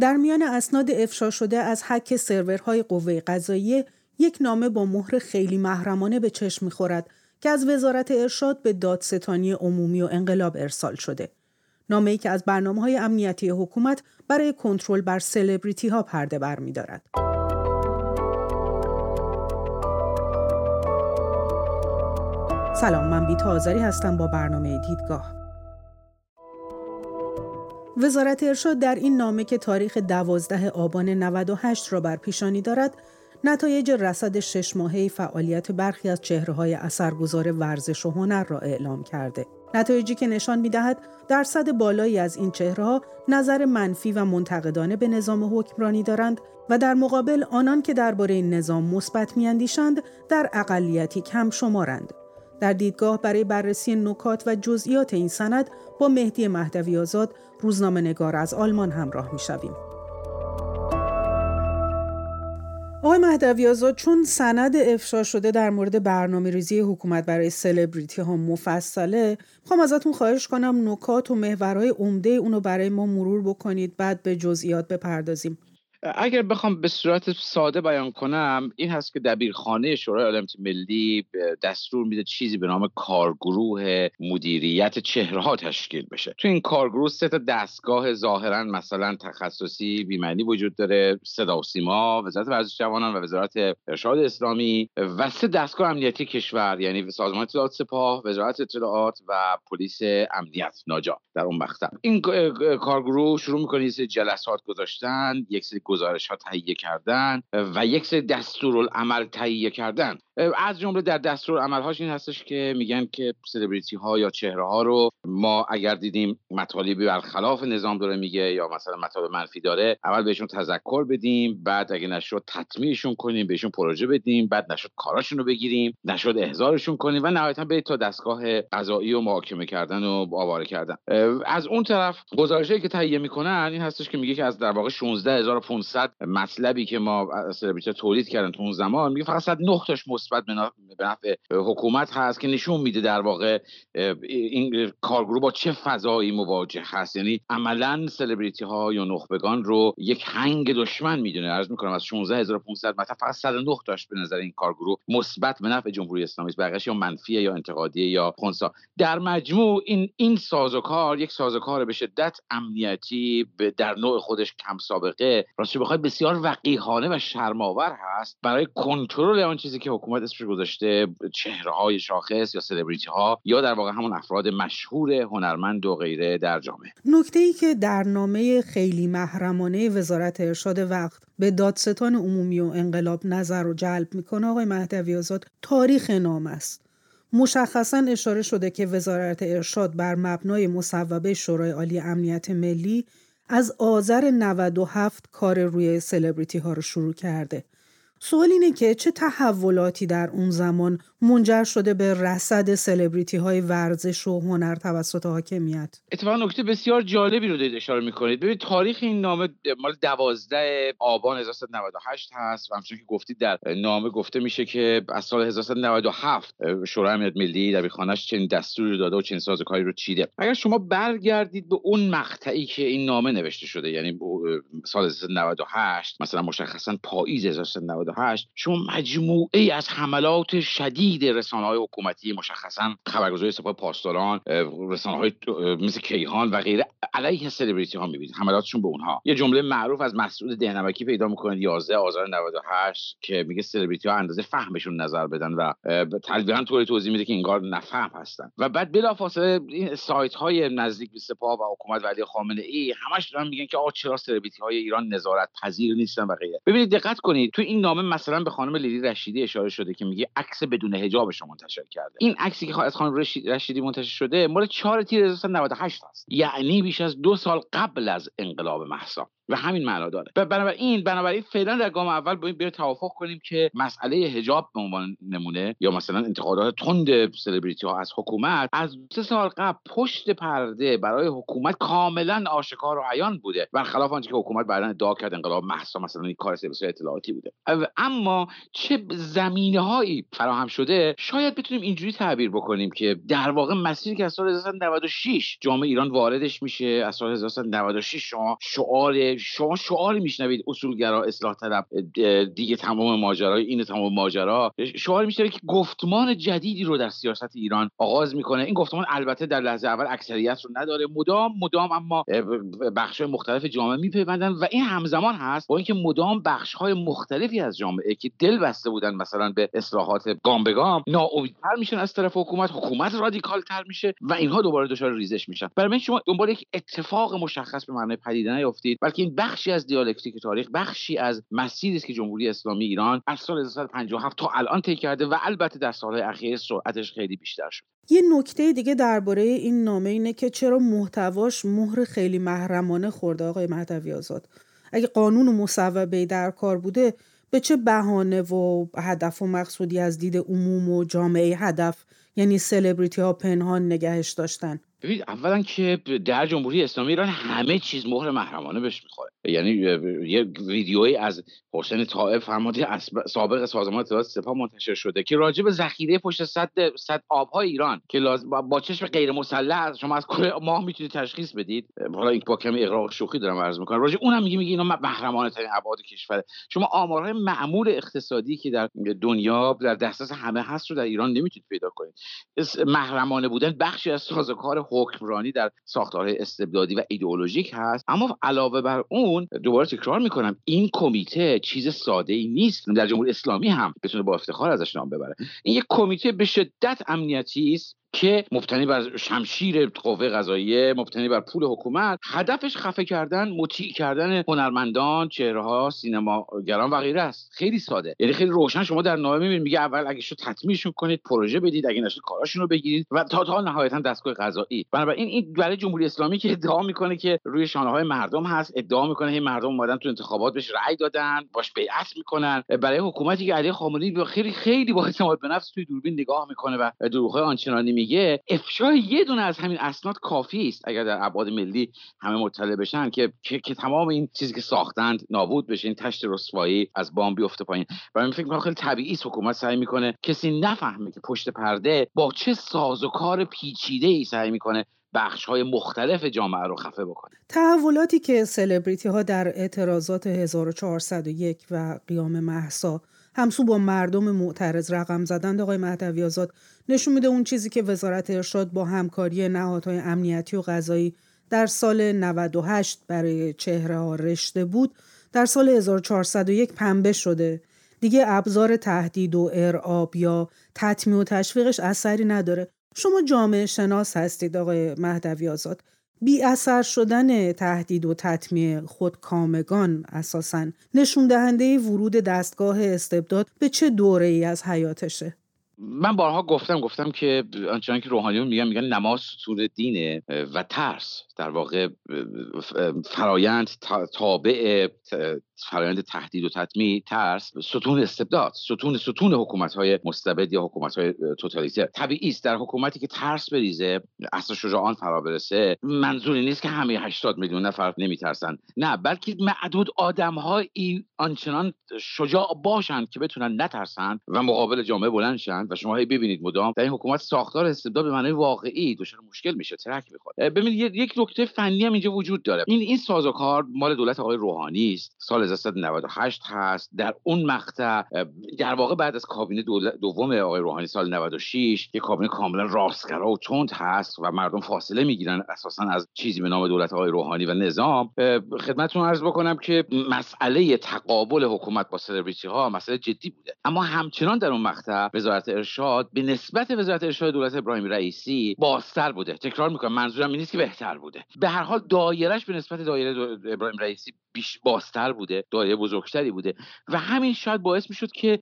در میان اسناد افشا شده از حک سرورهای قوه قضاییه یک نامه با مهر خیلی محرمانه به چشم می‌خورد که از وزارت ارشاد به دادستانی عمومی و انقلاب ارسال شده. نامه ای که از برنامه های امنیتی حکومت برای کنترل بر سلبریتی ها پرده بر می دارد. سلام من بیتا آذری هستم با برنامه دیدگاه. وزارت ارشاد در این نامه که تاریخ 12 آبان 98 را بر پیشانی دارد نتایج رصد شش ماهه فعالیت برخی از چهره های اثرگذار ورزش و هنر را اعلام کرده. نتایجی که نشان می دهد درصد بالایی از این چهره ها نظر منفی و منتقدانه به نظام حکمرانی دارند و در مقابل آنان که درباره این نظام مثبت میاندیشند در اقلیتی کم شمارند. در دیدگاه برای بررسی نکات و جزئیات این سند با مهدی مهدوی آزاد روزنامه نگار از آلمان همراه می شویم. آقای مهدوی آزاد چون سند افشا شده در مورد برنامه ریزی حکومت برای سلبریتی ها مفصله می‌خوام ازتون خواهش کنم نکات و محورهای عمده اونو برای ما مرور بکنید بعد به جزئیات بپردازیم اگر بخوام به صورت ساده بیان کنم این هست که دبیرخانه شورای علامت ملی دستور میده چیزی به نام کارگروه مدیریت چهره ها تشکیل بشه. تو این کارگروه سه تا دستگاه ظاهرا مثلا تخصصی بیمعنی وجود داره صدا و سیما وزارت ورزش جوانان و وزارت ارشاد اسلامی و سه دستگاه امنیتی کشور یعنی سازمان اطلاعات سپاه وزارت اطلاعات و پلیس امنیت ناجا در اون مقطع. این کارگروه شروع می‌کنه جلسات گذاشتن یک گزارش ها تهیه کردن و یک سری دستورالعمل تهیه کردن. از جمله در دستورالعملهاش این هستش که میگن که سلبریتی ها یا چهره ها رو ما اگر دیدیم مطالبی برخلاف نظام داره میگه یا مثلا مطالب منفی داره اول بهشون تذکر بدیم بعد اگه نشد تطمیعشون کنیم بهشون پروژه بدیم بعد نشد کاراشون رو بگیریم نشد احضارشون کنیم و نهایتا به تا دستگاه قضایی و محاکمه کردن و آواره کردن. از اون طرف گزارشی که تهیه می‌کنن این هستش که میگه که از در واقع 16500 مطلبی که ما سلبریتی تولید کردن تو اون زمان میگه فقط 109 تاش مثبت به نفع حکومت هست که نشون میده در واقع این کارگروه با چه فضایی مواجه هست. یعنی عملا سلبریتی ها یا نخبگان رو یک هنگ دشمن می‌دونه. عرض می‌کنم از 16500 مطلب فقط 109 تاش به نظر این کارگروه مثبت به نفع جمهوری اسلامی است. یا منفیه یا انتقادیه یا خنثی در مجموع این این سازوکار یک سازوکار به شدت امنیتی در نوع خودش کم سابقه. راستش بخوای بسیار وقیحانه و شرماور هست برای کنترل آن چیزی که حکومت اسمش گذاشته چهره های شاخص یا سلبریتی ها یا در واقع همون افراد مشهور هنرمند و غیره در جامعه. نکته ای که در نامه خیلی محرمانه وزارت ارشاد وقت به دادستان عمومی و انقلاب نظر رو جلب می‌کنه آقای مهدوی آزاد تاریخ نام است. مشخصا اشاره شده که وزارت ارشاد بر مبنای مصوبه شورای عالی امنیت ملی از آذر 97 کار روی سلبریتی ها رو شروع کرده. سوال اینه که چه تحولاتی در اون زمان منجر شده به رصد سلبریتی های ورزش و هنر توسط حاکمیت؟ اتفاقا نکته بسیار جالبی رو دارید اشاره می‌کنید. ببینید تاریخ این نامه مال 12 آبان 1398 هست و همچنین که گفتید در نامه گفته میشه که از سال 1397 شورای امنیت ملی در خانش چنین دستوری رو داده و چنین سازوکاری رو چیده. اگر شما برگردید به اون مقطعی که این نامه نوشته شده یعنی سال 1998 مثلا مشخصا پاییز 1998 شما مجموعه از حملات شدید دید رسانه های حکومتی مشخصا خبرگزاری سپاه پاسداران رسانه های مثل کیهان و غیره علیه سلبریتی ها می‌بینید. حملاتشون به اونها. یه جمله معروف از مسعود دهنمکی پیدا می‌کنید 11 آذر 98 که میگه سلبریتی ها اندازه فهمشون نظر بدن و تلویحا طوری توضیح میده که انگار نفهم هستن. و بعد بلافاصله این سایت های نزدیک به سپاه و حکومت ولی خامنه ای همش دارن میگن که آ چرا سلبریتی های ایران نظارت پذیر نیستن و غیره. ببینید دقت کنید تو این نامه مثلا به خانم لیلی رشیدی اشاره شده که میگه عکس بدون حجابش رو منتشر کرده. این عکسی که از خانم رشیدی منتشر شده مال 4 تیر 1998 است. یعنی بیش از دو سال قبل از انقلاب محسا و همین معنا داره. بنابراین بنابراین فعلا در گام اول باید بیر توافق کنیم که مسئله حجاب به عنوان نمونه یا مثلا انتقادات تند سلبریتی ها از حکومت از سه سال قبل پشت پرده برای حکومت کاملا آشکار و عیان بوده. برخلاف آنچه که حکومت بعدا ادعا کرد انقلاب محسا مثلا این کار سرویس اطلاعاتی بوده. اما چه زمینه هایی فراهم شده شاید بتونیم اینجوری تعبیر بکنیم که در واقع مسیری که از سال 1996 جامعه ایران واردش میشه از سال 1996 شما شعار شما شعاری میشنوید اصولگرا اصلاح طلب دیگه تمام ماجرا این تمام ماجرا؟ شعاری میشنوید که گفتمان جدیدی رو در سیاست ایران آغاز می‌کنه. این گفتمان البته در لحظه اول اکثریت رو نداره. مدام مدام اما بخش مختلف جامعه میپیوندن و این همزمان هست با اینکه مدام بخش های مختلفی از جامعه که دل بسته بودن مثلا به اصلاحات گام به گام ناامیدتر میشن از طرف حکومت حکومت رادیکال تر میشه و اینها دوباره دچار ریزش میشن. برای شما دنبال یک اتفاق مشخص به معنای پدیده نیافتید بلکه این بخشی از دیالکتیک تاریخ بخشی از مسیری است که جمهوری اسلامی ایران از سال 1957 تا الان طی کرده و البته در سالهای اخیر سرعتش خیلی بیشتر شد. یه نکته دیگه درباره این نامه اینه که چرا محتواش مهر خیلی محرمانه خورده آقای مهدوی آزاد. اگه قانون و مصوبه در کار بوده به چه بهانه و هدف و مقصودی از دید عموم و جامعه هدف یعنی سلبریتی ها پنهان نگهش داشتن؟ ببینید اولا که در جمهوری اسلامی ایران همه چیز مهر محرمانه بهش می‌خوره. یعنی یه ویدیویی از حسین طائف فرمانده سابق سازمان اطلاعات سپاه منتشر شده که راجع به ذخیره پشت صد صد آبهای ایران که با چشم غیر مسلح شما از کل ماه می‌تونید تشخیص بدید. حالا این با کمی اقراق شوخی دارم عرض می‌کنم. راجع اونم میگه میگه اینا محرمانه ترین ابعاد کشور. شما آمارهای معمول اقتصادی که در دنیا در دسترس همه هست رو در ایران نمی‌تونید پیدا کنید. محرمانه بودن بخشی از سازوکار حکمرانی در ساختارهای استبدادی و ایدئولوژیک هست. اما علاوه بر اون دوباره تکرار می‌کنم این کمیته چیز ساده ای نیست. در جمهوری اسلامی هم بتونه با افتخار ازش نام ببره. این یک کمیته به شدت امنیتی است. که مبتنی بر شمشیر قوه قضاییه مبتنی بر پول حکومت هدفش خفه کردن مطیع کردن هنرمندان چهره ها سینماگران و غیره است. خیلی ساده. یعنی خیلی روشن شما در نامه می‌بینید میگه اول اگه شو تطمیعشون کنید پروژه بدید اگه نشد کاراشون رو بگیرید و تا تا نهایتا دستگاه قضایی. بنابراین این برای جمهوری اسلامی که ادعا می‌کنه که روی شانه های مردم هست ادعا می‌کنه این مردم اومدن تو انتخابات بهش رأی دادن باش بیعت می‌کنن. برای حکومتی که علی خامنه‌ای خیلی خیلی با اعتماد به نفس توی دوربین نگاه می‌کنه و دروغ آنچنانی میگه افشای یه دونه از همین اسناد کافی است. اگر در ابعاد ملی همه مطلع بشن که, که, که تمام این چیزی که ساختند نابود بشه این تشت رسوایی از بام بیفته پایین. برای من فکر می‌کنم خیلی طبیعی حکومت سعی می‌کنه. کسی نفهمه که پشت پرده با چه سازوکار پیچیده ای سعی می‌کنه بخش های مختلف جامعه رو خفه بکنه. تحولاتی که سلبریتی ها در اعتراضات 1401 و قیام محسا همسو با مردم معترض رقم زدن آقای مهدوی آزاد نشون میده اون چیزی که وزارت ارشاد با همکاری نهادهای امنیتی و قضایی در سال 98 برای چهره ها رشته بود در سال 1401 پنبه شده. دیگه ابزار تهدید و ارعاب یا تطمیع و تشویقش اثری نداره. شما جامعه شناس هستید آقای مهدوی آزاد. بی اثر شدن تهدید و تطمیع کامگان اساسا نشون دهنده ورود دستگاه استبداد به چه دوره ای از حیاتشه؟ من بارها گفتم گفتم که آنچنان که روحانیون میگن میگن نماز سور دینه و ترس. در واقع فرایند تابع فرایند تهدید و تطمیع ترس ستون استبداد ستون ستون حکومت های مستبد یا حکومت های توتالیتر. طبیعی است در حکومتی که ترس بریزه اصل شجاعان فرا برسه. منظوری نیست که همه 80 میلیون نفر نمیترسن. نه بلکه معدود آدم های آنچنان شجاع باشند که بتونن نترسن و مقابل جامعه بلند شن. و شما هی ببینید مدام در این حکومت ساختار استبداد به معنای واقعی دچار مشکل میشه ترک می‌خوره ببینید یک نکته فنی هم اینجا وجود داره. این این سازوکار مال دولت آقای روحانی است. سال 1398 هست. در اون مقطع در واقع بعد از کابینه دوم آقای روحانی سال 96 که کابینه کاملا راستگرا و تند هست و مردم فاصله می‌گیرن اساسا از چیزی به نام دولت آقای روحانی و نظام. خدمتتون عرض بکنم که مسئله تقابل حکومت با سلبریتی ها مسئله جدی بوده. اما همچنان در اون مقطع وزارت ارشاد به نسبت وزارت ارشاد دولت ابراهیم رئیسی بازتر بوده. تکرار می‌کنم منظورم این نیست که بهتر بوده. به هر حال دایرش به نسبت دایره ابراهیم رئیسی بیش بازتر بوده. دایره بزرگتری بوده و همین شاید باعث می‌شد که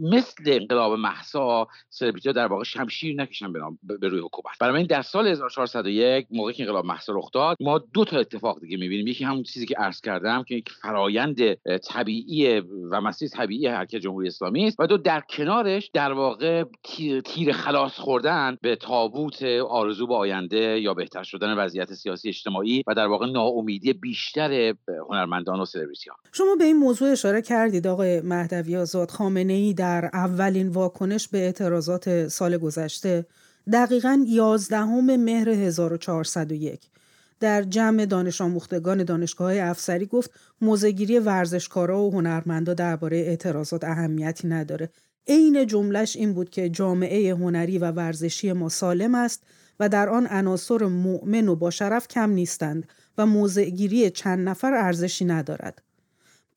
مثل انقلاب محسا سلبریتی در واقع شمشیر نکشن به روی حکومت. برای این در سال 1401 موقعی که انقلاب محسا رخ داد ما دو تا اتفاق دیگه می‌بینیم. یکی همون چیزی که عرض کردم که یک فرایند طبیعی و مسیر طبیعی حرکت جمهوری اسلامی است و دو در کنارش در واقع تیر خلاص خوردن به تابوت آرزو به آینده یا بهتر شدن وضعیت سیاسی اجتماعی و در واقع ناامیدی بیشتر هنرمندان و سلبریتی شما به این موضوع اشاره کردید آقای مهدوی آزاد خامنه ای در اولین واکنش به اعتراضات سال گذشته دقیقا 11 مهر 1401 در جمع دانش آموختگان دانشگاه افسری گفت موزگیری ورزشکارا و هنرمندا درباره اعتراضات اهمیتی نداره. عین جملش این بود که جامعه هنری و ورزشی ما سالم است و در آن عناصر مؤمن و با شرف کم نیستند و موضعگیری چند نفر ارزشی ندارد.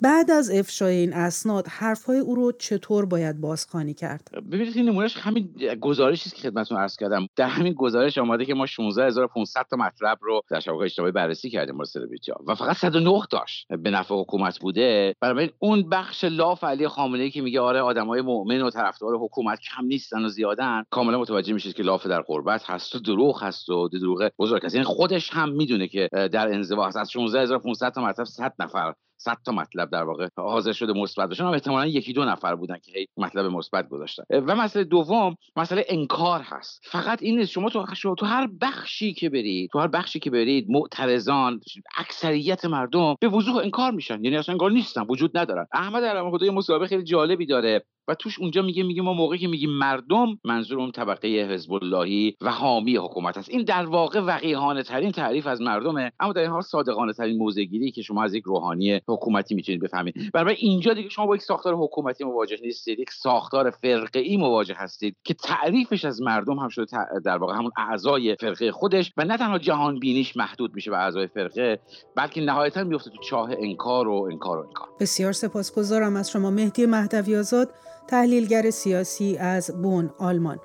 بعد از افشای این اسناد حرفهای او رو چطور باید بازخوانی کرد؟ ببینید این نمونهش همین گزارشی که خدمتتون عرض کردم. در همین گزارش آماده که ما 16500 تا مطلب رو در شبکه اجتماعی بررسی کردیم با سلبریتی و فقط 109 داشت به نفع حکومت بوده. برای اون بخش لاف علی خامنه‌ای که میگه آره آدمای مؤمن و طرفدار حکومت کم نیستن و زیادن کاملا متوجه میشید که لاف در قربت هست و دروغ هست و دروغ بزرگ است یعنی خودش هم می‌دونه که در انزوا هست. از 16500 تا مطلب 100 نفر 100 تا مطلب در واقع حاضر شده مثبت هم احتمالا یکی دو نفر بودن که مطلب مثبت گذاشتن. و مسئله دوم مسئله انکار هست. فقط این نیست. شما تو شما تو هر بخشی که برید تو هر بخشی که برید معترضان اکثریت مردم به وضوح انکار میشن. یعنی اصلا انگار نیستن. وجود ندارن. احمد علامه مسابقه خیلی جالبی داره. و توش اونجا میگه میگه ما موقعی که میگیم مردم منظور اون طبقه حزب اللهی و حامی حکومت است. این در واقع وقیحانه ترین تعریف از مردمه اما در این حال صادقانه ترین موزگیری که شما از یک روحانی حکومتی می‌تونید بفهمید. برای اینجا دیگه شما با یک ساختار حکومتی مواجه نیستید یک ساختار فرقه ای مواجه هستید که تعریفش از مردم هم شده در واقع همون اعضای فرقه خودش و نه تنها جهان بینیش محدود میشه به اعضای فرقه بلکه نهایتا میفته تو چاه انکار و انکار و انکار. بسیار سپاسگزارم از شما. مهدی مهدوی آزاد تحلیلگر سیاسی از بون آلمان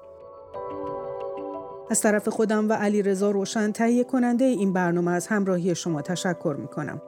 از طرف خودم و علی رضا روشن تهیه کننده این برنامه از همراهی شما تشکر می کنم.